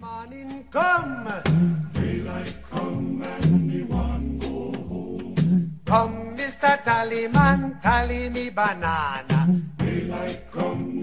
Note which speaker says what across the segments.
Speaker 1: Morning come. Daylight come and me one go home. Come, Mr. Tallyman, tally me banana. Daylight come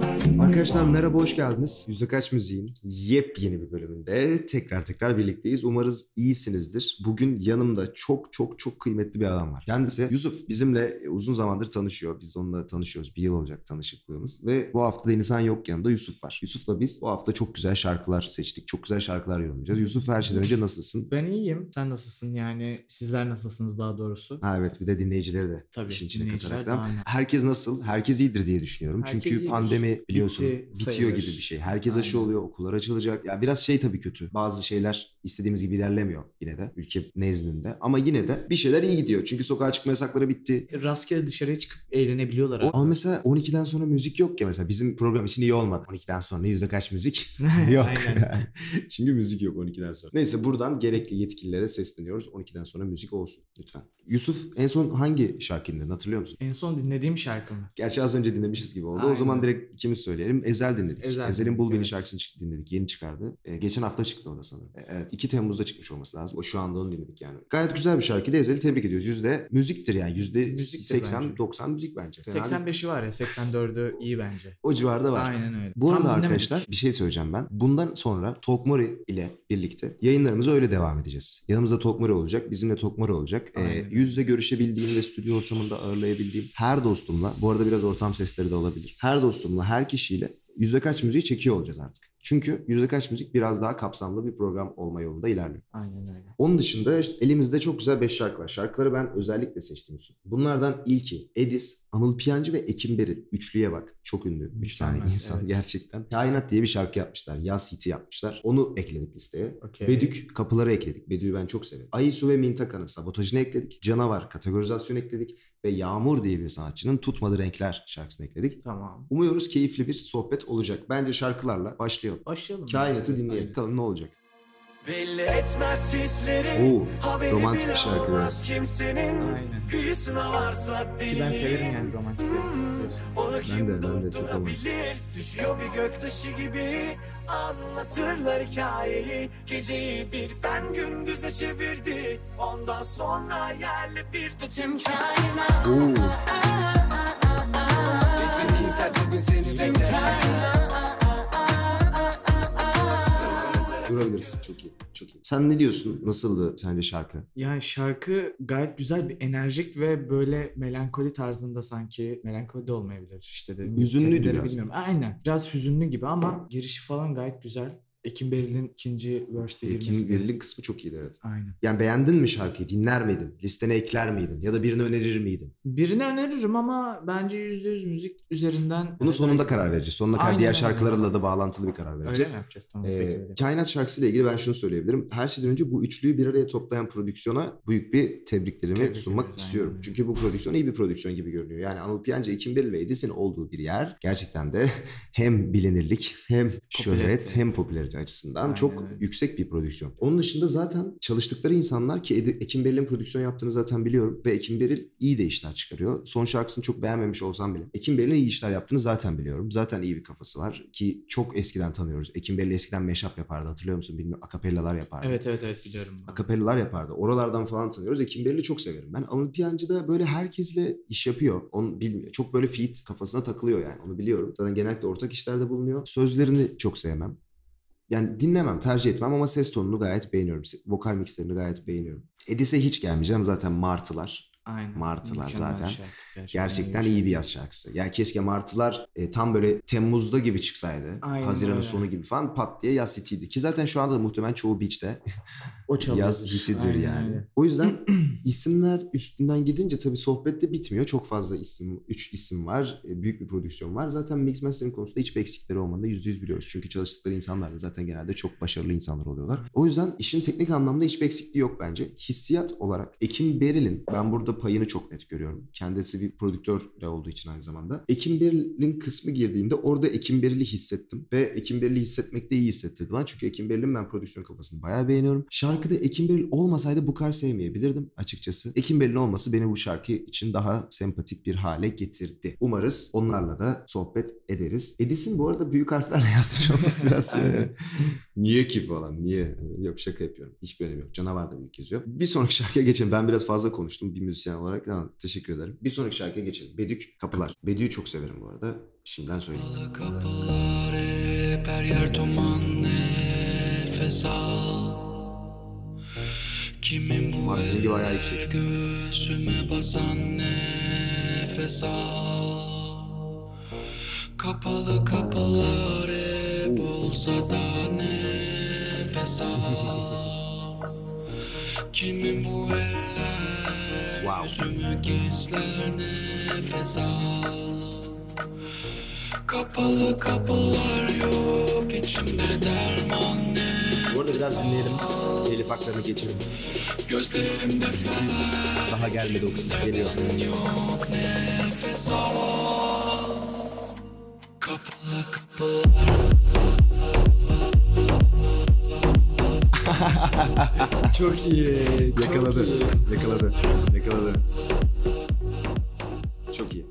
Speaker 2: Arkadaşlar merhaba hoş geldiniz. Yüzde Kaç Müziğin yepyeni bir bölümünde tekrar tekrar birlikteyiz. Umarız iyisinizdir. Bugün yanımda çok çok çok kıymetli bir adam var. Kendisi Yusuf bizimle uzun zamandır tanışıyor. Biz onunla tanışıyoruz. Bir yıl olacak tanışıklığımız. Ve bu hafta Denizhan yok yanında Yusuf var. Yusuf'la biz bu hafta çok güzel şarkılar seçtik. Çok güzel şarkılar yorumlayacağız. Yusuf her şeyden önce nasılsın?
Speaker 3: Ben iyiyim. Sen nasılsın? Yani sizler nasılsınız daha doğrusu?
Speaker 2: Ha evet bir de dinleyicileri de
Speaker 3: Tabii,
Speaker 2: işin içine
Speaker 3: dinleyiciler daha önemli.
Speaker 2: Herkes nasıl? Herkes iyidir diye düşünüyorum.
Speaker 3: Herkes
Speaker 2: Çünkü
Speaker 3: iyidir.
Speaker 2: pandemi biliyorsun
Speaker 3: Bitti
Speaker 2: bitiyor
Speaker 3: sayılır.
Speaker 2: gibi bir şey. Herkes aşı
Speaker 3: Aynen.
Speaker 2: oluyor, okullar açılacak. Ya biraz şey tabii kötü. Bazı şeyler istediğimiz gibi ilerlemiyor yine de ülke nezdinde. Ama yine de bir şeyler iyi gidiyor. Çünkü sokağa çıkma yasakları bitti.
Speaker 3: Rastgele dışarıya çıkıp eğlenebiliyorlar.
Speaker 2: O, ama mesela 12'den sonra müzik yok ya mesela bizim program için iyi olmadı. 12'den sonra yüzde kaç müzik? yok. Çünkü müzik yok 12'den sonra. Neyse buradan gerekli yetkililere sesleniyoruz. 12'den sonra müzik olsun lütfen. Yusuf en son hangi şarkı dinledin hatırlıyor musun?
Speaker 3: En son dinlediğim şarkı mı?
Speaker 2: Gerçi az önce dinlemişiz gibi oldu. O
Speaker 3: Aynen.
Speaker 2: zaman direkt ikimiz söyleyelim. Ezel dinledik.
Speaker 3: Ezel
Speaker 2: Ezel'in Bul Beni
Speaker 3: evet.
Speaker 2: şarkısını dinledik. Yeni çıkardı. Ee, geçen hafta çıktı o da sanırım. Ee, evet 2 Temmuz'da çıkmış olması lazım. O şu anda onu dinledik yani. Gayet güzel bir şarkıydı. Ezel'i tebrik ediyoruz. Yüzde müziktir yani. Yüzde
Speaker 3: Müziktir bence.
Speaker 2: 80-90 müzik bence. Fena değil.
Speaker 3: 85'i var ya 84'ü iyi bence.
Speaker 2: O civarda var.
Speaker 3: Aynen öyle.
Speaker 2: Bu
Speaker 3: Tam
Speaker 2: arada
Speaker 3: dinlemedik.
Speaker 2: arkadaşlar bir şey söyleyeceğim ben. Bundan sonra Talkmori ile birlikte yayınlarımıza öyle devam edeceğiz. Yanımızda Talkmori olacak, bizimle Talkmori olacak. Ee,
Speaker 3: Aynen.
Speaker 2: yüz yüze görüşebildiğim ve stüdyo ortamında ağırlayabildiğim her dostumla, bu arada biraz ortam sesleri de olabilir. Her dostumla, her kişiyle yüzde kaç müziği çekiyor olacağız artık. Çünkü yüzde kaç müzik biraz daha kapsamlı bir program olma yolunda ilerliyor.
Speaker 3: Aynen öyle.
Speaker 2: Onun dışında işte elimizde çok güzel 5 şarkı var. Şarkıları ben özellikle seçtim Yusuf. Bunlardan ilki Edis, Anıl Piyancı ve Ekim Beril. Üçlüye bak. Çok ünlü. Üç tane
Speaker 3: Mükemmel,
Speaker 2: insan
Speaker 3: evet.
Speaker 2: gerçekten. Kainat diye bir şarkı yapmışlar. Yaz hiti yapmışlar. Onu ekledik listeye.
Speaker 3: Okey.
Speaker 2: Bedük kapıları ekledik. Bedü'yü ben çok severim. Aysu ve Mintaka'nın sabotajını ekledik. Canavar kategorizasyonu ekledik. Ve Yağmur diye bir sanatçının Tutmadı Renkler şarkısını ekledik.
Speaker 3: Tamam.
Speaker 2: Umuyoruz keyifli bir sohbet olacak. Bence şarkılarla başlayalım.
Speaker 3: Başlayalım.
Speaker 2: Kainatı dinleyelim. Bakalım ne olacak.
Speaker 4: Belli etmez hisleri
Speaker 2: Oo,
Speaker 4: haberi
Speaker 2: romantik bir şarkı biraz.
Speaker 4: kimsenin
Speaker 3: Aynen.
Speaker 4: Kıyısına varsa
Speaker 3: Ki ben severim yani romantikleri. biliyorsun.
Speaker 4: Onu kim
Speaker 2: de, ben de çok
Speaker 4: durdurabilir Düşüyor bir göktaşı gibi Anlatırlar hikayeyi Geceyi bir ben gündüze çevirdi Ondan sonra yerle bir tüm kainat
Speaker 2: Oo.
Speaker 4: Bütün kimse bugün seni
Speaker 2: Durabilirsin. Çok iyi. Çok iyi. Sen ne diyorsun? Nasıldı sence şarkı?
Speaker 3: Yani şarkı gayet güzel bir enerjik ve böyle melankoli tarzında sanki melankoli de olmayabilir işte dedim.
Speaker 2: Hüzünlüydü biraz.
Speaker 3: Bilmiyorum. Aynen. Biraz hüzünlü gibi ama girişi falan gayet güzel. Ekim Beril'in ikinci verse'te girmesi.
Speaker 2: Ekin
Speaker 3: de-
Speaker 2: Veril'in kısmı çok iyiydi evet.
Speaker 3: Aynen.
Speaker 2: Yani beğendin mi şarkıyı? Dinler miydin? Listene ekler miydin? Ya da birini önerir miydin?
Speaker 3: Birini öneririm ama bence %100 müzik üzerinden...
Speaker 2: Bunu sonunda karar vereceğiz. Sonuna kadar
Speaker 3: Aynen
Speaker 2: diğer
Speaker 3: öyle.
Speaker 2: şarkılarla da bağlantılı bir karar
Speaker 3: Öyle
Speaker 2: vereceğiz.
Speaker 3: mi yapacağız? Tamam.
Speaker 2: Ee,
Speaker 3: peki öyle.
Speaker 2: Kainat şarkısıyla ilgili ben şunu söyleyebilirim. Her şeyden önce bu üçlüyü bir araya toplayan prodüksiyona büyük bir tebriklerimi
Speaker 3: Tebrik
Speaker 2: sunmak
Speaker 3: ederiz,
Speaker 2: istiyorum.
Speaker 3: aynen.
Speaker 2: Çünkü bu prodüksiyon iyi bir prodüksiyon gibi görünüyor. Yani Anıl Piyancı, Ekim Beril ve Edis'in olduğu bir yer gerçekten de hem bilinirlik hem şöhret hem popülarite açısından
Speaker 3: Aynen
Speaker 2: çok yüksek bir prodüksiyon. Onun dışında zaten çalıştıkları insanlar ki Ekim Beril'in prodüksiyon yaptığını zaten biliyorum ve Ekim Beril iyi de işler çıkarıyor. Son şarkısını çok beğenmemiş olsam bile Ekim Beril'in iyi işler yaptığını zaten biliyorum. Zaten iyi bir kafası var ki çok eskiden tanıyoruz. Ekim Beril eskiden meşap yapardı hatırlıyor musun bilmiyorum. Akapellalar yapardı.
Speaker 3: Evet evet evet biliyorum.
Speaker 2: Akapellalar yapardı. Oralardan falan tanıyoruz. Ekim Beril'i çok severim. Ben Anıl Piyancı da böyle herkesle iş yapıyor. Onu bilmiyor. Çok böyle feat kafasına takılıyor yani. Onu biliyorum. Zaten genellikle ortak işlerde bulunuyor. Sözlerini çok sevmem. Yani dinlemem, tercih etmem ama ses tonunu gayet beğeniyorum. Vokal mixlerini gayet beğeniyorum. Edis'e hiç gelmeyeceğim. Zaten Martılar.
Speaker 3: Aynen.
Speaker 2: Martılar
Speaker 3: Mükemmel
Speaker 2: zaten.
Speaker 3: şarkı.
Speaker 2: Gerçekten iyi bir yaz şarkısı. Yani keşke Martılar e, tam böyle Temmuz'da gibi çıksaydı.
Speaker 3: Aynen
Speaker 2: Haziran'ın
Speaker 3: öyle.
Speaker 2: sonu gibi falan pat diye yaz hitiydi. Ki zaten şu anda da muhtemelen çoğu beach'te
Speaker 3: O çalıyor.
Speaker 2: yaz hitidir
Speaker 3: Aynen
Speaker 2: yani.
Speaker 3: öyle.
Speaker 2: O yüzden isimler üstünden gidince tabii sohbet de bitmiyor. Çok fazla isim, üç isim var. e, Büyük bir prodüksiyon var. Zaten mix mastering konusunda hiçbir eksikleri olmadığını yüzde yüz biliyoruz. Çünkü çalıştıkları insanlar da zaten genelde çok başarılı insanlar oluyorlar. O yüzden işin teknik anlamda hiçbir eksikliği yok bence. Hissiyat olarak Ekim Beril'in ben burada payını çok net görüyorum. Kendisi bir prodüktör de olduğu için aynı zamanda. Ekim Beril'in kısmı girdiğinde orada Ekim Beril'i hissettim. Ve Ekim Beril'i hissetmek de iyi hissettirdi bana. Çünkü Ekim Beril'in ben prodüksiyon kafasını bayağı beğeniyorum. Şarkı Şarkıda Ekim Beril olmasaydı bu kadar sevmeyebilirdim açıkçası. Ekim Beril'in olması beni bu şarkı için daha sempatik bir hale getirdi. Umarız onlarla da sohbet ederiz. Edis'in bu arada büyük harflerle yazmış olması biraz... Niye ki falan niye? Yok şaka yapıyorum. Hiçbir önemi yok. Canavar da büyük yazıyor. Bir sonraki şarkıya geçelim. Ben biraz fazla konuştum bir müzisyen olarak ama teşekkür ederim. Bir sonraki şarkıya geçelim. Bedük Kapılar. Bedük'ü çok severim bu arada. Şimdiden söyleyeyim.
Speaker 5: Kapılar hep her yer duman nefes al Kimin bu
Speaker 2: Masteringi bayağı yüksek.
Speaker 5: göğsüme basan nefes al Kapalı kapılar hep olsa da nefes al Kimin bu eller
Speaker 2: Wow.
Speaker 5: yüzümü gizler nefes al Kapalı kapılar yok içimde derman ne
Speaker 2: Bu arada biraz dinleyelim. Telif haklarını geçelim.
Speaker 5: Gözlerimde fel
Speaker 2: Daha gelmedi o kısım. Geliyor.
Speaker 5: yok nefes al Kapalı kapılar
Speaker 3: Çok iyi. çok
Speaker 2: Yakaladı.
Speaker 3: iyi.
Speaker 2: Yakaladı. Yakaladı. Çok iyi.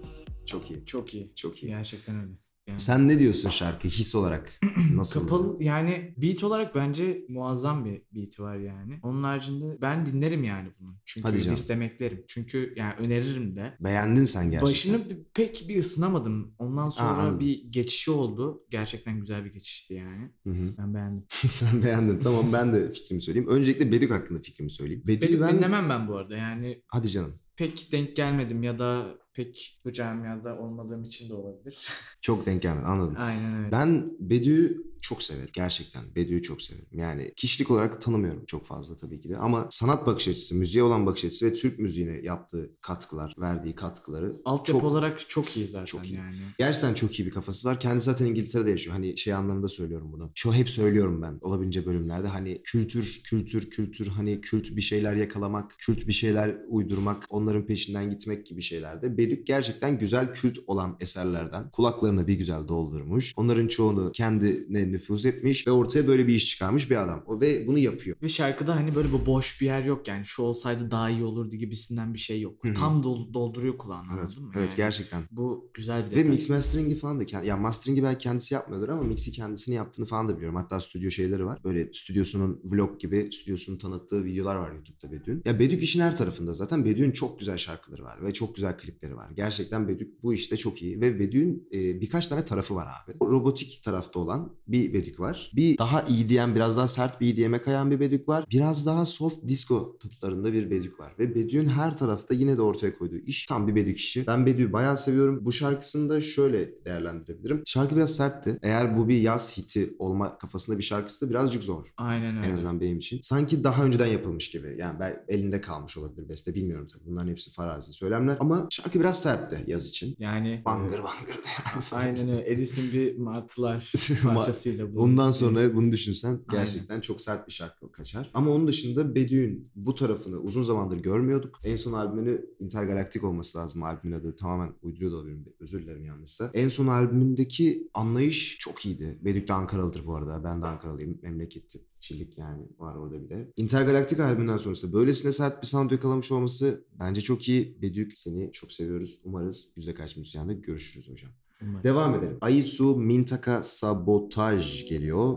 Speaker 2: Çok iyi.
Speaker 3: Çok iyi.
Speaker 2: Çok iyi.
Speaker 3: Gerçekten öyle.
Speaker 2: Sen ne diyorsun şarkı his olarak? Nasıl?
Speaker 3: Kapalı yani beat olarak bence muazzam bir beat var yani. Onun haricinde ben dinlerim yani bunu. Çünkü
Speaker 2: Hadi canım.
Speaker 3: istemeklerim. Çünkü yani öneririm de.
Speaker 2: Beğendin sen gerçekten.
Speaker 3: Başını pek bir ısınamadım. Ondan sonra
Speaker 2: anladım.
Speaker 3: bir geçişi oldu. Gerçekten güzel bir geçişti yani.
Speaker 2: Hı hı.
Speaker 3: Ben beğendim.
Speaker 2: sen beğendin. Tamam ben de fikrimi söyleyeyim. Öncelikle Bedük hakkında fikrimi söyleyeyim. Bedük'ü
Speaker 3: Bedük
Speaker 2: ben...
Speaker 3: dinlemem ben bu arada. Yani
Speaker 2: Hadi canım.
Speaker 3: pek denk gelmedim ya da pek bu camiada olmadığım için de olabilir.
Speaker 2: Çok denk gelmedi anladım.
Speaker 3: Aynen öyle.
Speaker 2: Ben Bedü'yü çok severim. Gerçekten Bedü'yü çok severim. Yani kişilik olarak tanımıyorum çok fazla tabii ki de. Ama sanat bakış açısı, müziğe olan bakış açısı ve Türk müziğine yaptığı katkılar, verdiği katkıları
Speaker 3: Altyapı
Speaker 2: çok
Speaker 3: olarak çok iyi zaten
Speaker 2: çok iyi.
Speaker 3: yani.
Speaker 2: Gerçekten çok iyi bir kafası var. Kendisi zaten İngiltere'de yaşıyor. Hani şey anlamında söylüyorum bunu. Şu hep söylüyorum ben olabildiğince bölümlerde. Hani kültür, kültür, kültür hani kült bir şeyler yakalamak, kült bir şeyler uydurmak, onların peşinden gitmek gibi şeylerde. Bedük gerçekten güzel kült olan eserlerden kulaklarını bir güzel doldurmuş. Onların çoğunu kendine nüfuz etmiş ve ortaya böyle bir iş çıkarmış bir adam. O ve bunu yapıyor.
Speaker 3: Ve şarkıda hani böyle bu boş bir yer yok yani şu olsaydı daha iyi olurdu gibisinden bir şey yok.
Speaker 2: Hı hı.
Speaker 3: Tam dol- dolduruyor kulağını
Speaker 2: Evet,
Speaker 3: anladın mı?
Speaker 2: evet
Speaker 3: Yani
Speaker 2: gerçekten.
Speaker 3: Bu güzel bir
Speaker 2: Ve
Speaker 3: detay.
Speaker 2: mix mastering'i falan da ya mastering'i belki kendisi yapmıyordur ama mix'i kendisini yaptığını falan da biliyorum. Hatta stüdyo şeyleri var. Böyle stüdyosunun vlog gibi stüdyosunun tanıttığı videolar var YouTube'da Bedü'nün. Ya Bedük işin her tarafında zaten. Bedü'nün çok güzel şarkıları var ve çok güzel klipleri var. Gerçekten Bedük bu işte çok iyi ve Bedük'ün e, birkaç tane tarafı var abi. Robotik tarafta olan bir Bedük var. Bir daha iyi diyen, biraz daha sert bir EDM'e kayan bir Bedük var. Biraz daha soft disco tatlarında bir Bedük var. Ve Bedük'ün her tarafta yine de ortaya koyduğu iş tam bir Bedük işi. Ben Bedük'ü bayağı seviyorum. Bu şarkısını da şöyle değerlendirebilirim. Şarkı biraz sertti. Eğer bu bir yaz hiti olma kafasında bir şarkısı da birazcık zor.
Speaker 3: Aynen öyle.
Speaker 2: En azından benim için. Sanki daha önceden yapılmış gibi. Yani ben elinde kalmış olabilir beste bilmiyorum tabii. Bunların hepsi farazi söylemler. Ama şarkı biraz sertti yaz için.
Speaker 3: Yani
Speaker 2: Bangır bangırdı
Speaker 3: aynen öyle. Edison bir martılar parçasıyla. bunu-
Speaker 2: Ondan sonra bunu düşünsen gerçekten çok sert bir şarkı kaçar. Ama onun dışında Bedü'nün bu tarafını uzun zamandır görmüyorduk. En son albümünü Intergalaktik olması lazım albümün adı. Tamamen uyduruyor da olabilirim. Özür dilerim yanlışsa. En son albümündeki anlayış çok iyiydi. Bedük de Ankaralıdır bu arada. Ben de Ankaralıyım. Memleketi. Çillik yani var orada bir de. Intergalaktik albümünden sonrasında böylesine sert bir sound yakalamış olması bence çok iyi. Bedük seni çok seviyoruz. Umarız yüzde kaç müzisyende görüşürüz hocam.
Speaker 3: Umarım.
Speaker 2: Devam edelim. Ayisu Mintaka Sabotaj geliyor.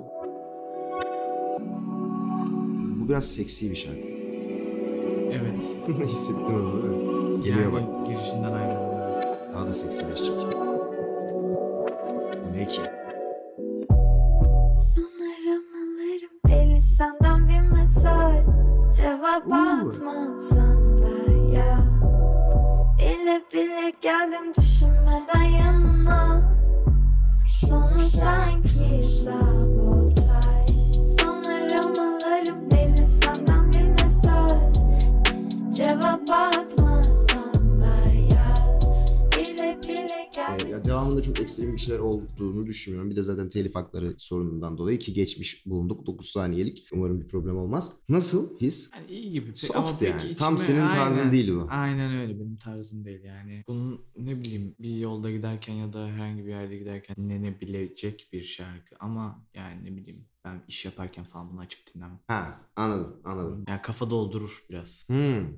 Speaker 2: Bu biraz seksi bir şarkı.
Speaker 3: Evet.
Speaker 2: Hissettin onu? Geliyor
Speaker 3: yani
Speaker 2: bak.
Speaker 3: girişinden ayrılıyor.
Speaker 2: Daha da seksileşecek. Ne ki?
Speaker 6: Cevap atmasam da ya. Bile bile geldim düşünmeden yanına. Sonu sanki sabotaj
Speaker 2: devamında çok ekstrem bir şeyler olduğunu düşünmüyorum. Bir de zaten telif hakları sorunundan dolayı ki geçmiş bulunduk 9 saniyelik. Umarım bir problem olmaz. Nasıl his?
Speaker 3: Yani iyi gibi. Pek-
Speaker 2: Soft
Speaker 3: ama pek
Speaker 2: yani. Tam
Speaker 3: içime-
Speaker 2: senin tarzın
Speaker 3: Aynen.
Speaker 2: değil bu.
Speaker 3: Aynen öyle benim tarzım değil yani. Bunun ne bileyim bir yolda giderken ya da herhangi bir yerde giderken dinlenebilecek bir şarkı ama yani ne bileyim Ben iş yaparken falan bunu açıp dinlemem.
Speaker 2: Ha anladım anladım.
Speaker 3: Yani kafa doldurur biraz.
Speaker 2: Hmm,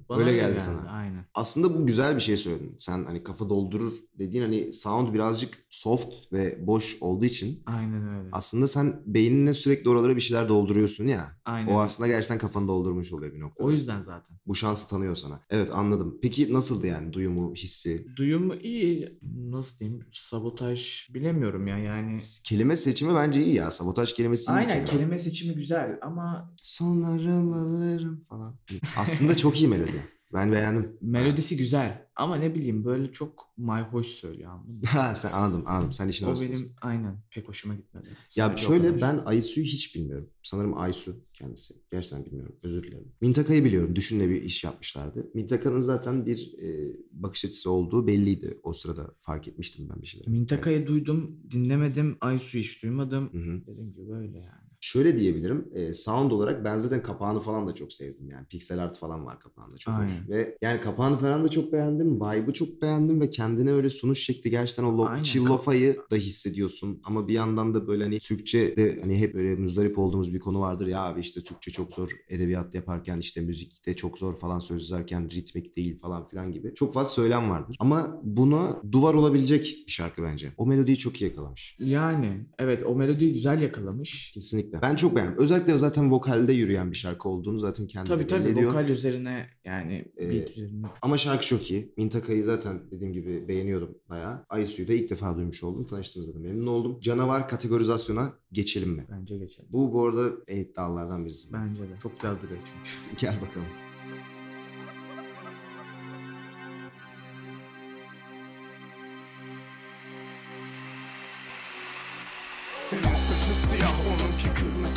Speaker 3: Bana
Speaker 2: öyle
Speaker 3: öyle
Speaker 2: geldi sana.
Speaker 3: Aynen.
Speaker 2: Aslında bu güzel bir şey söyledin. Sen hani kafa doldurur dediğin hani sound birazcık soft ve boş olduğu için
Speaker 3: Aynen öyle.
Speaker 2: aslında sen beyninle sürekli oralara bir şeyler dolduruyorsun ya.
Speaker 3: Aynen.
Speaker 2: O aslında gerçekten kafanı doldurmuş oluyor bir noktada.
Speaker 3: O yüzden zaten.
Speaker 2: Bu şansı tanıyor sana. Evet anladım. Peki nasıldı yani duyumu, hissi?
Speaker 3: Duyum iyi. Nasıl diyeyim? Sabotaj bilemiyorum ya yani.
Speaker 2: Kelime seçimi bence iyi ya. Sabotaj kelimesi iyi
Speaker 3: Aynen
Speaker 2: kelime.
Speaker 3: kelime seçimi güzel ama
Speaker 2: Sonlarım alırım falan. Aslında çok iyi melodi. Ben beğendim.
Speaker 3: melodisi güzel. Ama ne bileyim böyle çok mayhoş söylüyor anladın?
Speaker 2: Ha sen anladım anladım. Sen işin
Speaker 3: o benim aynen pek hoşuma gitmedi.
Speaker 2: Ya
Speaker 3: Sadece o
Speaker 2: şöyle
Speaker 3: kadar.
Speaker 2: ben Aysu'yu hiç bilmiyorum. Sanırım Aysu kendisi. Gerçekten bilmiyorum. Özür dilerim. Mintaka'yı biliyorum. Düşün'le bir iş yapmışlardı. Mintaka'nın zaten bir e, bakış açısı olduğu belliydi. O sırada fark etmiştim ben bir şeyleri.
Speaker 3: Mintaka'yı duydum, dinlemedim. Aysu hiç duymadım.
Speaker 2: Hı hı.
Speaker 3: Dediğim gibi böyle yani.
Speaker 2: Şöyle diyebilirim. e, sound olarak ben zaten kapağını falan da çok sevdim. Yani pixel art falan var kapağında çok hoş.
Speaker 3: Aynen.
Speaker 2: Ve yani kapağını falan da çok beğendim. Vibe'ı çok beğendim ve kendine öyle sunuş şekli gerçekten o lo- chill lo-fi'yi da hissediyorsun. Ama bir yandan da böyle hani Türkçe de hani hep böyle müzdarip olduğumuz bir konu vardır. Ya abi işte Türkçe çok zor edebiyat yaparken işte müzikte çok zor falan söz yazarken ritmik değil falan filan gibi. Çok fazla söylem vardır. Ama buna duvar olabilecek bir şarkı bence. O melodiyi çok iyi yakalamış.
Speaker 3: Yani evet o melodiyi güzel yakalamış.
Speaker 2: Kesinlikle. Ben çok beğendim. Özellikle zaten vokalde yürüyen bir şarkı olduğunu zaten kendi
Speaker 3: Tabii tabii
Speaker 2: ediyor.
Speaker 3: vokal üzerine yani
Speaker 2: Ee,
Speaker 3: beat üzerine.
Speaker 2: Ama şarkı çok iyi. Mintaka'yı zaten dediğim gibi beğeniyordum bayağı. Aysu'yu da ilk defa duymuş oldum. Tanıştığımızda da memnun oldum. Canavar kategorizasyona geçelim mi?
Speaker 3: Bence geçelim.
Speaker 2: Bu bu arada en iddialardan birisi.
Speaker 3: Bence de. Çok güzel duruyor çünkü.
Speaker 2: Gel bakalım.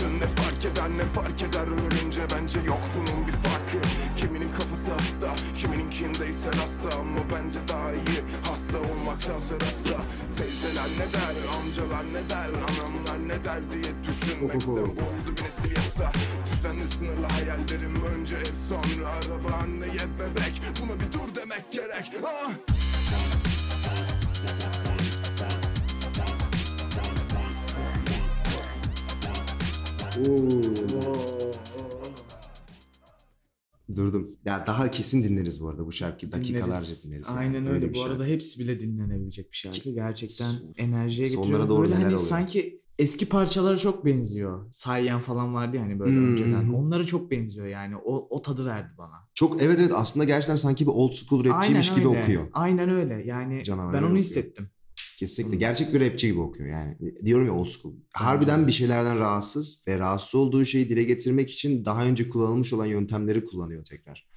Speaker 7: Kırmızı Ne fark eder ne fark eder? Ölünce bence yok bunun bir farkı. Kiminin kafası hasta Kimininkinde ise rasta. Ama bence daha iyi Hasta olmaktan hasta Teyzeler ne der Amcalar ne der Anamlar ne der diye düşünmekten Boğuldu bir nesil yasa. Düzenli sınırlı hayallerim Önce ev sonra. Araba anneye bebek. Buna bir dur demek gerek. Ah!
Speaker 2: Durdum. Ya daha kesin dinleriz bu arada bu şarkıyı. Dakikalarca
Speaker 3: Dinleriz.
Speaker 2: dinleriz.
Speaker 3: Aynen
Speaker 2: yani.
Speaker 3: öyle.
Speaker 2: bir
Speaker 3: Bu
Speaker 2: şarkı.
Speaker 3: arada hepsi bile dinlenebilecek bir şarkı. Gerçekten
Speaker 2: Son-
Speaker 3: enerjiye
Speaker 2: sonlara
Speaker 3: getiriyor.
Speaker 2: doğru
Speaker 3: böyle
Speaker 2: neler
Speaker 3: hani
Speaker 2: oluyor?
Speaker 3: sanki eski parçalara çok benziyor. Sayyan falan vardı ya hani böyle
Speaker 2: Hmm.
Speaker 3: önceden. Onlara çok benziyor yani. O, o tadı verdi bana.
Speaker 2: Çok evet evet aslında gerçekten sanki bir old school rapçiymiş gibi
Speaker 3: öyle.
Speaker 2: okuyor.
Speaker 3: Aynen öyle. Yani
Speaker 2: Canavar
Speaker 3: ben onu
Speaker 2: okuyor.
Speaker 3: hissettim.
Speaker 2: Kesinlikle.
Speaker 3: Hmm.
Speaker 2: Gerçek bir rapçi gibi okuyor yani. Diyorum ya old school. Harbiden bir şeylerden rahatsız ve rahatsız olduğu şeyi dile getirmek için daha önce kullanılmış olan yöntemleri kullanıyor tekrar.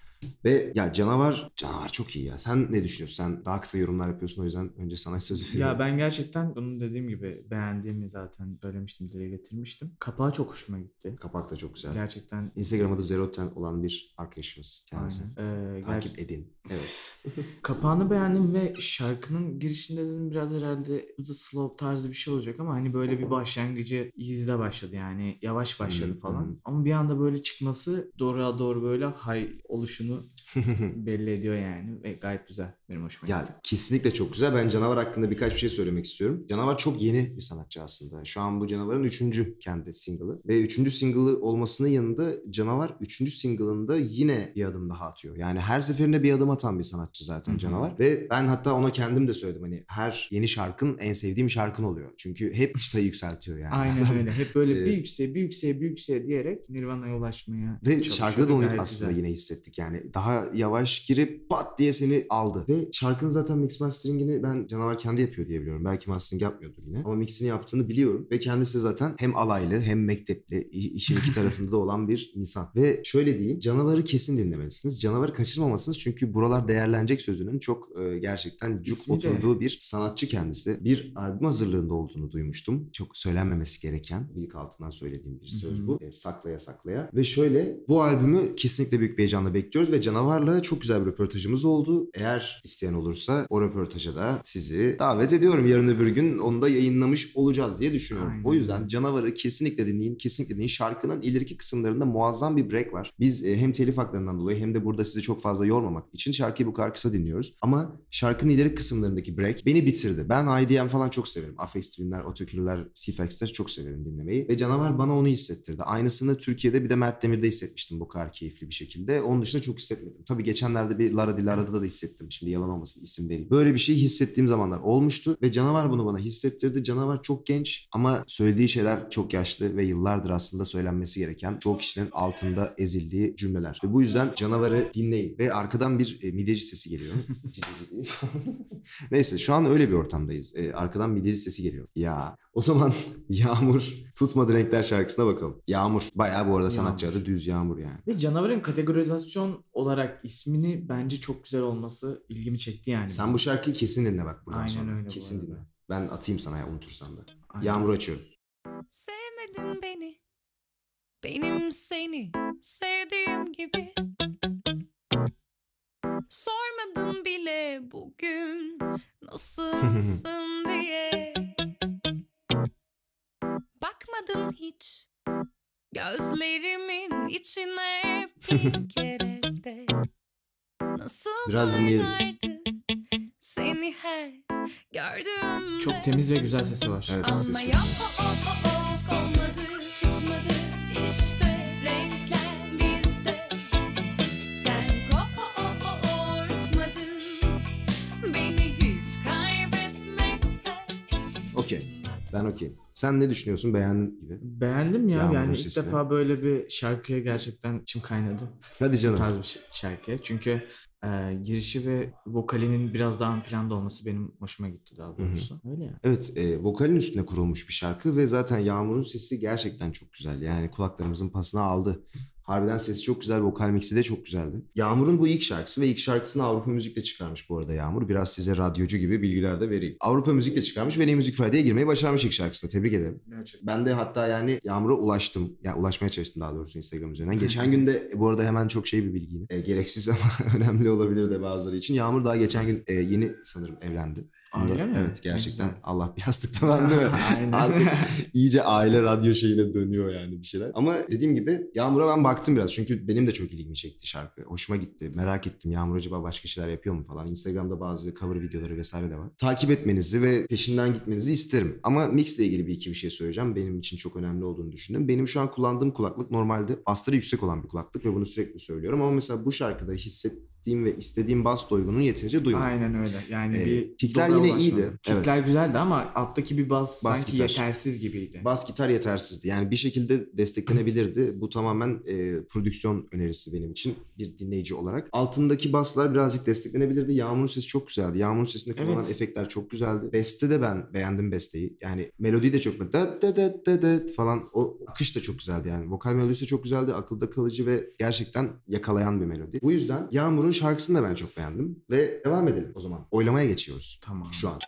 Speaker 2: Ve ya canavar, canavar çok iyi ya. Sen ne düşünüyorsun? Sen daha kısa yorumlar yapıyorsun o yüzden önce sana söz veriyorum.
Speaker 3: Ya ben gerçekten bunun dediğim gibi beğendiğimi zaten söylemiştim, dile getirmiştim. Kapağı çok hoşuma gitti.
Speaker 2: Kapak da çok güzel.
Speaker 3: Gerçekten
Speaker 2: Instagram adı Zeroten olan bir arkadaşımız kendisi.
Speaker 3: Aynen. Ee,
Speaker 2: Takip
Speaker 3: ger-
Speaker 2: edin. Evet.
Speaker 3: Kapağını beğendim ve şarkının girişinde dedim biraz herhalde da slow tarzı bir şey olacak ama hani böyle bir başlangıcı easy'de başladı yani yavaş başladı
Speaker 2: Hı,
Speaker 3: falan.
Speaker 2: hı.
Speaker 3: Ama bir anda böyle çıkması doğruya doğru böyle high oluşunu belli ediyor yani ve gayet güzel benim hoşuma gitti.
Speaker 2: Ya kesinlikle çok güzel. Ben Canavar hakkında birkaç bir şey söylemek istiyorum. Canavar çok yeni bir sanatçı aslında. Şu an bu Canavar'ın üçüncü kendi single'ı. Ve üçüncü single'ı olmasının yanında Canavar üçüncü single'ında yine bir adım daha atıyor. Yani her seferinde bir adım atan bir sanatçı zaten. Canavar. Ve ben hatta ona kendim de söyledim. Hani her yeni şarkın en sevdiğim şarkın oluyor. Çünkü hep çıtayı yükseltiyor yani.
Speaker 3: Aynen öyle. Hep böyle
Speaker 2: Ee,
Speaker 3: bir yükseğe, bir yükseğe, bir yükseğe diyerek Nirvana'ya ulaşmaya
Speaker 2: Ve şarkıda da onu aslında
Speaker 3: güzel.
Speaker 2: yine hissettik yani. Daha yavaş girip pat diye seni aldı. Ve şarkının zaten mix masteringini ben Canavar kendi yapıyor diye biliyorum. Belki mastering yapmıyordur yine. Ama mixini yaptığını biliyorum. Ve kendisi zaten hem alaylı hem mektepli işin iki tarafında da olan bir insan. Ve şöyle diyeyim. Canavarı kesin dinlemelisiniz. Canavarı kaçırmamalısınız. Çünkü buralar değerlenecek sözünün çok e, gerçekten cuk
Speaker 3: İsmi de-
Speaker 2: oturduğu bir sanatçı kendisi. Bir albüm hazırlığında olduğunu duymuştum. Çok söylenmemesi gereken ilk altından söylediğim bir söz bu. E, saklaya saklaya. Ve şöyle bu albümü kesinlikle büyük bir heyecanla bekliyoruz Ve Canavar'la çok güzel bir röportajımız oldu. Eğer isteyen olursa o röportaja da sizi davet ediyorum. Yarın öbür gün onu da yayınlamış olacağız diye düşünüyorum.
Speaker 3: Aynen
Speaker 2: O yüzden. Canavar'ı kesinlikle dinleyin. Kesinlikle dinleyin. Şarkının ileriki kısımlarında muazzam bir break var. Biz e, hem telif haklarından dolayı hem de burada sizi çok fazla yormamak için şarkıyı bu kadar kısa dinliyoruz. Ama şarkının ileriki kısımlarındaki break beni bitirdi. Ben IDM falan çok severim. Afex Twin'ler, Otokürler, CFX'ler çok severim dinlemeyi. Ve Canavar bana onu hissettirdi. Aynısını Türkiye'de bir de Mert Demir'de hissetmiştim bu kadar keyifli bir şekilde. Onun dışında çok hissetmedim. Tabii geçenlerde bir Lara Dilara'da da hissettim. Şimdi yalan olmasın isim vereyim. Böyle bir şey hissettiğim zamanlar olmuştu ve Canavar bunu bana hissettirdi. Canavar çok genç ama söylediği şeyler çok yaşlı ve yıllardır aslında söylenmesi gereken çoğu kişinin altında ezildiği cümleler. Ve bu yüzden Canavar'ı dinleyin ve arkadan bir e, midyeci sesi geliyor. Neyse şu an öyle bir ortamdayız. E, arkadan midyeci sesi geliyor. Ya o zaman Yağmur Tutmadı Renkler şarkısına bakalım. Yağmur bayağı bu arada sanatçı adı düz Yağmur yani.
Speaker 3: Ve canavarın kategorizasyon olarak ismini bence çok güzel olması ilgimi çekti yani.
Speaker 2: Sen bu şarkıyı kesin dinle bak buradan
Speaker 3: Aynen
Speaker 2: sonra.
Speaker 3: öyle bu
Speaker 2: kesin
Speaker 3: arada.
Speaker 2: dinle. Ben atayım sana ya unutursan da.
Speaker 3: Aynen.
Speaker 2: Yağmur açıyorum.
Speaker 8: Sevmedin beni Benim seni sevdiğim gibi Sormadın bile bugün Nasılsın diye Bakmadın hiç Gözlerimin içine bir kere de Nasıl
Speaker 2: Biraz dinleyelim.
Speaker 8: oynardı Seni her gördüğümde
Speaker 3: Çok temiz ve güzel sesi var.
Speaker 2: Evet
Speaker 8: ama
Speaker 2: ses çok-
Speaker 8: yok o, o, o, olmadı, tutmadı işte renkler bizde. Sen ko, o, o, o, unutmadın beni hiç kaybetmekte.
Speaker 2: Okey. Ben okeyim. Sen ne düşünüyorsun? Beğendin gibi.
Speaker 3: Beğendim ya.
Speaker 2: Yağmur'un
Speaker 3: yani ilk
Speaker 2: sesini.
Speaker 3: defa böyle bir şarkıya gerçekten içim kaynadı.
Speaker 2: Hadi
Speaker 3: Bu
Speaker 2: canım.
Speaker 3: tarz bir ş- şarkı. Çünkü e, girişi ve vokalinin biraz daha ön planda olması benim hoşuma gitti daha doğrusu. Öyle ya.
Speaker 2: Evet, e, vokalin üstüne kurulmuş bir şarkı ve zaten Yağmur'un sesi gerçekten çok güzel. Yani kulaklarımızın pasını aldı. Harbiden sesi çok güzel, vokal mixi de çok güzeldi. Yağmur'un bu ilk şarkısı ve ilk şarkısını Avrupa Müzik'te çıkarmış bu arada Yağmur. Biraz size radyocu gibi bilgiler de vereyim. Avrupa Müzik'te çıkarmış ve Müzik Friday'e girmeyi başarmış ilk şarkısında. Tebrik ederim. Ben de hatta yani Yağmur'a ulaştım. Yani ulaşmaya çalıştım daha doğrusu Instagram üzerinden. Geçen gün de e, bu arada hemen çok şey bir bilgi. E, gereksiz ama önemli olabilir de bazıları için. Yağmur daha geçen gün e, yeni sanırım evlendi.
Speaker 3: Öyle mi?
Speaker 2: Evet gerçekten
Speaker 3: güzel.
Speaker 2: Allah yastıktan?
Speaker 3: Aynen.
Speaker 2: Artık iyice aile radyo şeyine dönüyor yani bir şeyler. Ama dediğim gibi Yağmur'a ben baktım biraz. Çünkü benim de çok ilgimi çekti şarkı. Hoşuma gitti. Merak ettim Yağmur acaba başka şeyler yapıyor mu falan. Instagram'da bazı cover videoları vesaire de var. Takip etmenizi ve peşinden gitmenizi isterim. Ama mixle ilgili bir iki bir şey söyleyeceğim. Benim için çok önemli olduğunu düşündüm. Benim şu an kullandığım kulaklık normalde basları yüksek olan bir kulaklık ve bunu sürekli söylüyorum. Ama mesela bu şarkıda hissettiğim ve istediğim bas doygunluğunu yeterince duymadım.
Speaker 3: Aynen öyle. Yani
Speaker 2: Ee,
Speaker 3: bir
Speaker 2: kickler yine
Speaker 3: ulaşmadı.
Speaker 2: iyiydi.
Speaker 3: Kickler güzeldi ama alttaki bir bas,
Speaker 2: Bas
Speaker 3: sanki
Speaker 2: gitar.
Speaker 3: yetersiz gibiydi.
Speaker 2: Bas gitar yetersizdi. Yani bir şekilde desteklenebilirdi. Bu tamamen e, prodüksiyon önerisi benim için bir dinleyici olarak. Altındaki baslar birazcık desteklenebilirdi. Yağmur'un sesi çok güzeldi. Yağmur'un sesinde kullanılan
Speaker 3: Evet.
Speaker 2: efektler çok güzeldi. Beste de ben beğendim besteyi. Yani melodiyi de çok da da da da da falan o akış da çok güzeldi yani. Vokal melodisi çok güzeldi. Akılda kalıcı ve gerçekten yakalayan bir melodi. Bu yüzden Yağmur'un şarkısını da ben çok beğendim. Ve devam edelim o zaman. Oylamaya geçiyoruz.
Speaker 3: Tamam.
Speaker 2: Şu an.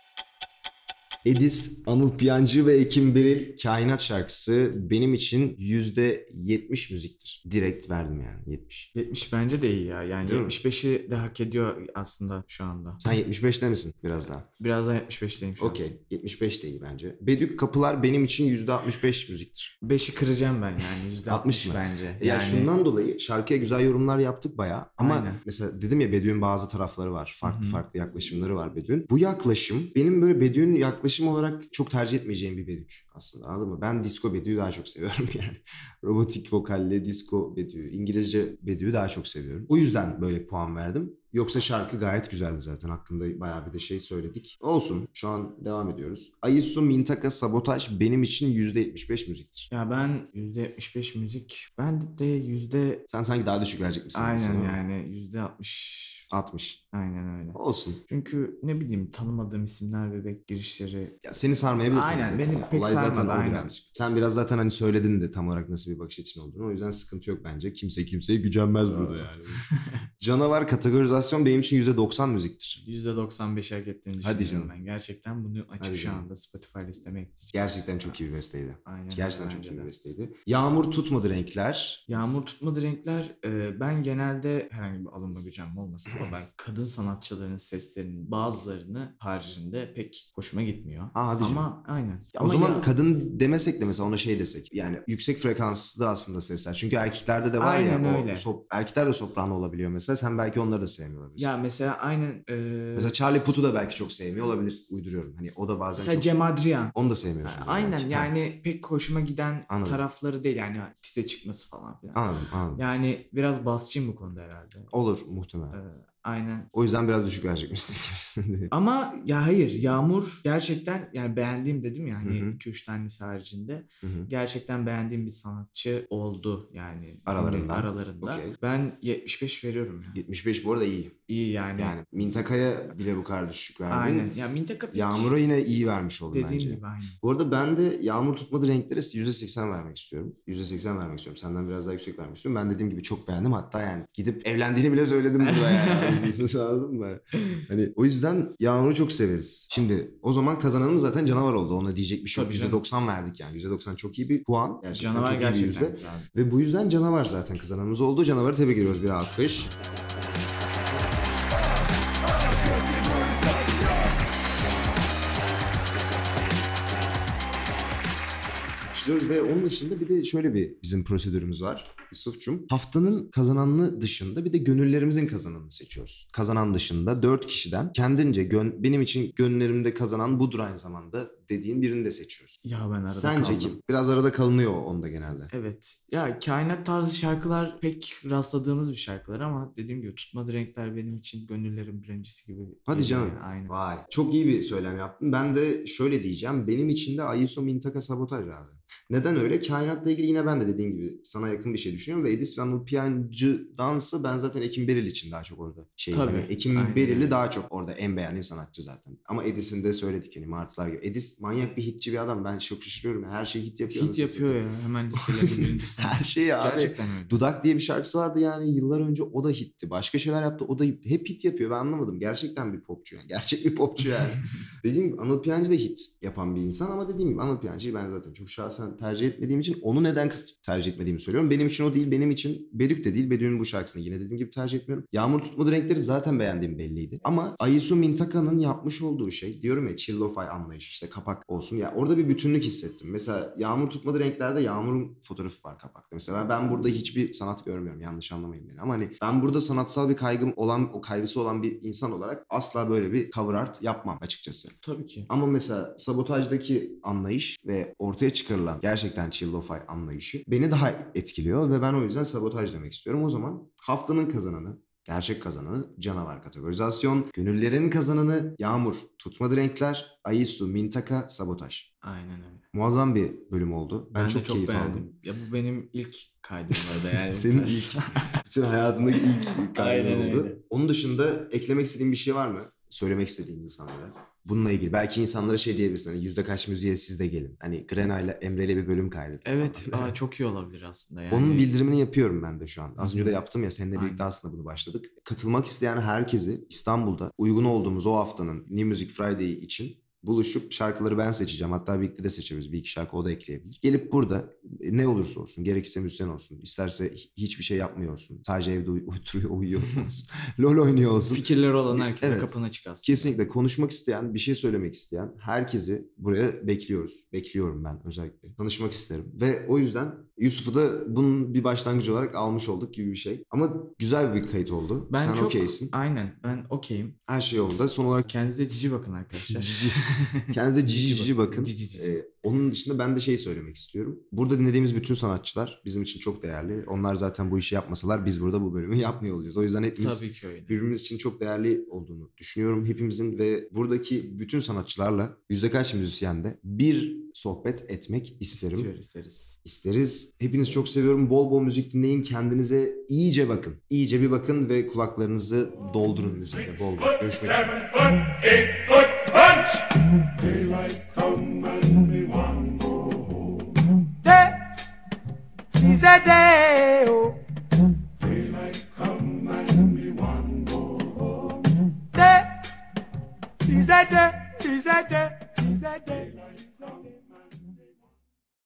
Speaker 2: Edis, Anıl Piyancı ve Ekim Beril Kainat şarkısı benim için %70 müziktir. Direkt verdim yani 70.
Speaker 3: 70 bence de iyi ya. Yani
Speaker 2: Değil mi?
Speaker 3: 75'i de hak ediyor aslında şu anda.
Speaker 2: Sen 75'te misin biraz daha?
Speaker 3: Biraz daha 75'teyim şu an.
Speaker 2: Okey. 75 de iyi bence. Bedük Kapılar benim için %65 müziktir.
Speaker 3: 5'i kıracağım ben yani. %60
Speaker 2: 60 mı?
Speaker 3: bence.
Speaker 2: Yani,
Speaker 3: Yani
Speaker 2: şundan dolayı şarkıya güzel yorumlar yaptık bayağı. Ama
Speaker 3: Aynen.
Speaker 2: mesela dedim ya Bedü'nün bazı tarafları var. Farklı
Speaker 3: Hı hı.
Speaker 2: farklı yaklaşımları var Bedü'nün. Bu yaklaşım benim böyle Bedü'nün yaklaşım olarak çok tercih etmeyeceğim bir Bedük aslında anladın mı? Ben disco Bedü'yü daha çok seviyorum yani. Robotik vokalle disco Bedü, İngilizce Bedü'yü daha çok seviyorum. O yüzden böyle puan verdim. Yoksa şarkı gayet güzeldi zaten. Hakkında bayağı bir de şey söyledik. Olsun. Şu an devam ediyoruz. Ayısu Mintaka Sabotaj benim için %75 müziktir.
Speaker 3: ya ben %75 müzik. Ben de yüzde
Speaker 2: Sen sanki daha düşük verecek misin?
Speaker 3: aynen
Speaker 2: mesela?
Speaker 3: yani %60
Speaker 2: 60.
Speaker 3: aynen öyle.
Speaker 2: Olsun.
Speaker 3: Çünkü ne bileyim tanımadığım isimler bebek girişleri
Speaker 2: Ya seni sarmayabilir tabii
Speaker 3: Aynen,
Speaker 2: zaten.
Speaker 3: beni pek
Speaker 2: Olay zaten
Speaker 3: sarmadı,
Speaker 2: o
Speaker 3: aynen.
Speaker 2: birazcık. Sen biraz zaten hani söyledin de tam olarak nasıl bir bakış açın olduğunu. O yüzden sıkıntı yok bence. Kimse kimseye gücenmez burada yani. Canavar kategorizasyon benim için %90 müziktir.
Speaker 3: %95 hak ettiğini
Speaker 2: Hadi
Speaker 3: düşünüyorum
Speaker 2: canım.
Speaker 3: ben. Gerçekten bunu açıp
Speaker 2: Hadi
Speaker 3: şu
Speaker 2: canım.
Speaker 3: anda Spotify listeme ekleyeceğim.
Speaker 2: Gerçekten çok iyi bir besteydi.
Speaker 3: Aynen.
Speaker 2: Gerçekten
Speaker 3: bence
Speaker 2: çok iyi
Speaker 3: de.
Speaker 2: bir besteydi. Yağmur tutmadı renkler.
Speaker 3: Yağmur tutmadı renkler. e, ben genelde herhangi bir alınma gücenme olmasın ama ben kadın sanatçıların seslerinin bazılarını haricinde pek hoşuma gitmiyor.
Speaker 2: Ha, hadi canım.
Speaker 3: ama aynen.
Speaker 2: Ya
Speaker 3: Ama
Speaker 2: o zaman
Speaker 3: ya-
Speaker 2: kadın demesek de mesela ona şey desek. Yani yüksek frekanslı aslında sesler. Çünkü erkeklerde de var
Speaker 3: Aynen
Speaker 2: ya.
Speaker 3: öyle.
Speaker 2: O sop, erkekler de soprano olabiliyor mesela. Sen belki onları da sevmiyor olabilirsin.
Speaker 3: ya mesela aynen e,
Speaker 2: Mesela Charlie Puth'u da belki çok sevmiyor olabilir. Uyduruyorum. Hani o da bazen
Speaker 3: mesela
Speaker 2: çok...
Speaker 3: Cem Adrian.
Speaker 2: Onu da sevmiyorsun.
Speaker 3: Aynen
Speaker 2: belki. Ha,
Speaker 3: yani pek hoşuma giden
Speaker 2: Anladım.
Speaker 3: tarafları değil yani piste çıkması falan filan.
Speaker 2: Anladım anladım.
Speaker 3: Yani biraz basçıyım bu konuda herhalde.
Speaker 2: Olur muhtemelen.
Speaker 3: Ee, aynen.
Speaker 2: O yüzden biraz düşük verecekmişsin.
Speaker 3: Ama ya hayır Yağmur gerçekten yani beğendiğim dedim ya hani
Speaker 2: Hı hı.
Speaker 3: 2-3 tanesi haricinde
Speaker 2: Hı hı.
Speaker 3: gerçekten beğendiğim bir sanatçı oldu yani.
Speaker 2: Aralarından.
Speaker 3: Aralarında.
Speaker 2: Okey.
Speaker 3: Ben 75 veriyorum ya.
Speaker 2: 75 bu arada iyi.
Speaker 3: İyi yani.
Speaker 2: Yani Mintaka'ya bile bu kadar düşük verdin.
Speaker 3: Aynen. Ya Mintaka pek
Speaker 2: Yağmur'a yine iyi vermiş
Speaker 3: dediğim
Speaker 2: bence.
Speaker 3: gibi aynen.
Speaker 2: Bu arada ben de yağmur tutmadı renklere %80 vermek istiyorum. %80 vermek istiyorum. Senden biraz daha yüksek vermek istiyorum. Ben dediğim gibi çok beğendim. Hatta yani gidip evlendiğini bile söyledim burada yani. Anladın mı? Hani o yüzden yağmuru çok severiz. Şimdi o zaman kazananımız zaten canavar oldu. Ona diyecek bir şey yok.
Speaker 3: Tabii canım.
Speaker 2: %90 verdik yani. %90 çok iyi bir puan. Gerçekten
Speaker 3: Canavar
Speaker 2: çok iyi bir
Speaker 3: gerçekten
Speaker 2: yüzde.
Speaker 3: güzel.
Speaker 2: Ve bu yüzden canavar zaten kazananımız oldu. Canavarı tebrik ediyoruz bir alkış. Başlıyoruz ve onun dışında bir de şöyle bir bizim prosedürümüz var. Yusuf'cum. Haftanın kazananını dışında bir de gönüllerimizin kazananını seçiyoruz. Kazanan dışında dört kişiden kendince gön, benim için gönüllerimde kazanan budur aynı zamanda dediğin birini de seçiyoruz.
Speaker 3: Ya ben arada
Speaker 2: Sence
Speaker 3: kaldım.
Speaker 2: kim? Biraz arada kalınıyor onda genelde.
Speaker 3: Evet. Ya kainat tarzı şarkılar pek rastladığımız bir şarkılar ama dediğim gibi tutmadı renkler benim için gönüllerin birincisi gibi.
Speaker 2: Hadi canım.
Speaker 3: yani, Aynen.
Speaker 2: Vay. Çok iyi bir söylem yaptın. Ben de şöyle diyeceğim. Benim için de Ayuso Mintaka Sabotaj abi. Neden öyle? Kainatla ilgili yine ben de dediğin gibi sana yakın bir şey düşünüyorum. Ve Edis ve Anıl Piyancı'dansı ben zaten Ekim Beril için daha çok orada şey.
Speaker 3: Tabii,
Speaker 2: Hani Ekim
Speaker 3: aynen
Speaker 2: Beril'i daha çok orada en beğendiğim sanatçı zaten. Ama Edis'in de söyledik hani Martılar gibi. Edis manyak bir hitçi bir adam. Ben çok şaşırıyorum. Her şeyi hit yapıyor.
Speaker 3: Hit yapıyor ya. Hemen listelerin birincisi.
Speaker 2: Her şey abi.
Speaker 3: Gerçekten öyle.
Speaker 2: Dudak diye bir şarkısı vardı yani yıllar önce o da hitti. Başka şeyler yaptı o da hit. Hep hit yapıyor ben anlamadım. Gerçekten bir popçu yani. Gerçek bir popçu yani. dediğim gibi Anıl Piyancı da hit yapan bir insan ama dediğim gibi Anıl Piyancı'yı ben zaten çok şahsen tercih etmediğim için onu neden tercih etmediğimi söylüyorum. Benim için o değil benim için Bedük de değil. Bedük'ün bu şarkısını yine dediğim gibi tercih etmiyorum. Yağmur tutmadı renkleri zaten beğendiğim belliydi. Ama Ayisu Mintaka'nın yapmış olduğu şey diyorum ya chill lo-fi anlayış işte kapak olsun ya orada bir bütünlük hissettim. Mesela Yağmur tutmadı renklerde Yağmur'un fotoğrafı var kapakta. Mesela ben burada hiçbir sanat görmüyorum yanlış anlamayın beni ama hani ben burada sanatsal bir kaygım olan o kaygısı olan bir insan olarak asla böyle bir cover art yapmam açıkçası.
Speaker 3: Tabii ki.
Speaker 2: Ama mesela sabotajdaki anlayış ve ortaya çıkarılan gerçekten chill lo-fi anlayışı beni daha etkiliyor ve ben o yüzden sabotaj demek istiyorum. O zaman haftanın kazananı Gerçek kazananı canavar kategorizasyon, gönüllerin kazananı yağmur, tutmadı renkler, Ayisu, Mintaka, sabotaj.
Speaker 3: Aynen öyle.
Speaker 2: Muazzam bir bölüm oldu. Ben,
Speaker 3: Ben,
Speaker 2: çok,
Speaker 3: çok
Speaker 2: keyif
Speaker 3: beğendim.
Speaker 2: aldım.
Speaker 3: Ya bu benim ilk kaydım orada yani.
Speaker 2: Senin ilk, bütün hayatındaki ilk kaydın oldu.
Speaker 3: öyle.
Speaker 2: Onun dışında eklemek istediğin bir şey var mı? Söylemek istediğin insanlara. Bununla ilgili. Belki insanlara şey diyebilirsin. Hani yüzde kaç müziğe siz de gelin. Hani Grena ile Emre ile bir bölüm kaydedin.
Speaker 3: Evet,
Speaker 2: falan.
Speaker 3: aa, çok iyi olabilir aslında yani.
Speaker 2: Onun bildirimini yapıyorum ben de şu an. Az önce de yaptım ya seninle birlikte
Speaker 3: Aynen.
Speaker 2: aslında bunu başladık. Katılmak isteyen herkesi İstanbul'da uygun olduğumuz o haftanın New Music Friday için buluşup şarkıları ben seçeceğim. Hatta birlikte de seçebiliriz. Bir iki şarkı o da ekleyebilir. Gelip burada e, ne olursa olsun. Gerekirse müzisyen olsun. isterse hi- hiçbir şey yapmıyor olsun. Sadece evde uy- oturuyor, uyuyor olsun. LOL oynuyor olsun.
Speaker 3: Fikirleri olan herkese
Speaker 2: Evet.
Speaker 3: kapını açık aslında.
Speaker 2: Kesinlikle konuşmak isteyen, bir şey söylemek isteyen herkesi buraya bekliyoruz. Bekliyorum ben özellikle. Tanışmak isterim. Ve o yüzden Yusuf'u da bunun bir başlangıcı olarak almış olduk gibi bir şey. Ama güzel bir kayıt oldu.
Speaker 3: Ben
Speaker 2: Sen
Speaker 3: çok
Speaker 2: okeysin.
Speaker 3: aynen ben okeyim.
Speaker 2: Her şey yolunda. Son olarak
Speaker 3: Kendinize cici bakın arkadaşlar.
Speaker 2: Cici. Kendinize cici cici bakın.
Speaker 3: Cici cici.
Speaker 2: Ee, onun dışında ben de şey söylemek istiyorum. Burada dinlediğimiz bütün sanatçılar bizim için çok değerli. Onlar zaten bu işi yapmasalar biz burada bu bölümü yapmıyor olacağız. O yüzden hepimiz
Speaker 3: Tabii ki öyle.
Speaker 2: birbirimiz için çok değerli olduğunu düşünüyorum hepimizin ve buradaki bütün sanatçılarla yüzde kaç müzisyende bir sohbet etmek isterim.
Speaker 3: İstiyor isteriz.
Speaker 2: İsteriz. Hepinizi çok seviyorum. Bol bol müzik dinleyin. Kendinize iyice bakın. İyice bir bakın ve kulaklarınızı doldurun müzikle bol bol. Görüşmek üzere.
Speaker 9: yesterday. Oh.
Speaker 1: Daylight come and me one. Day, is a day, is a day, is a day.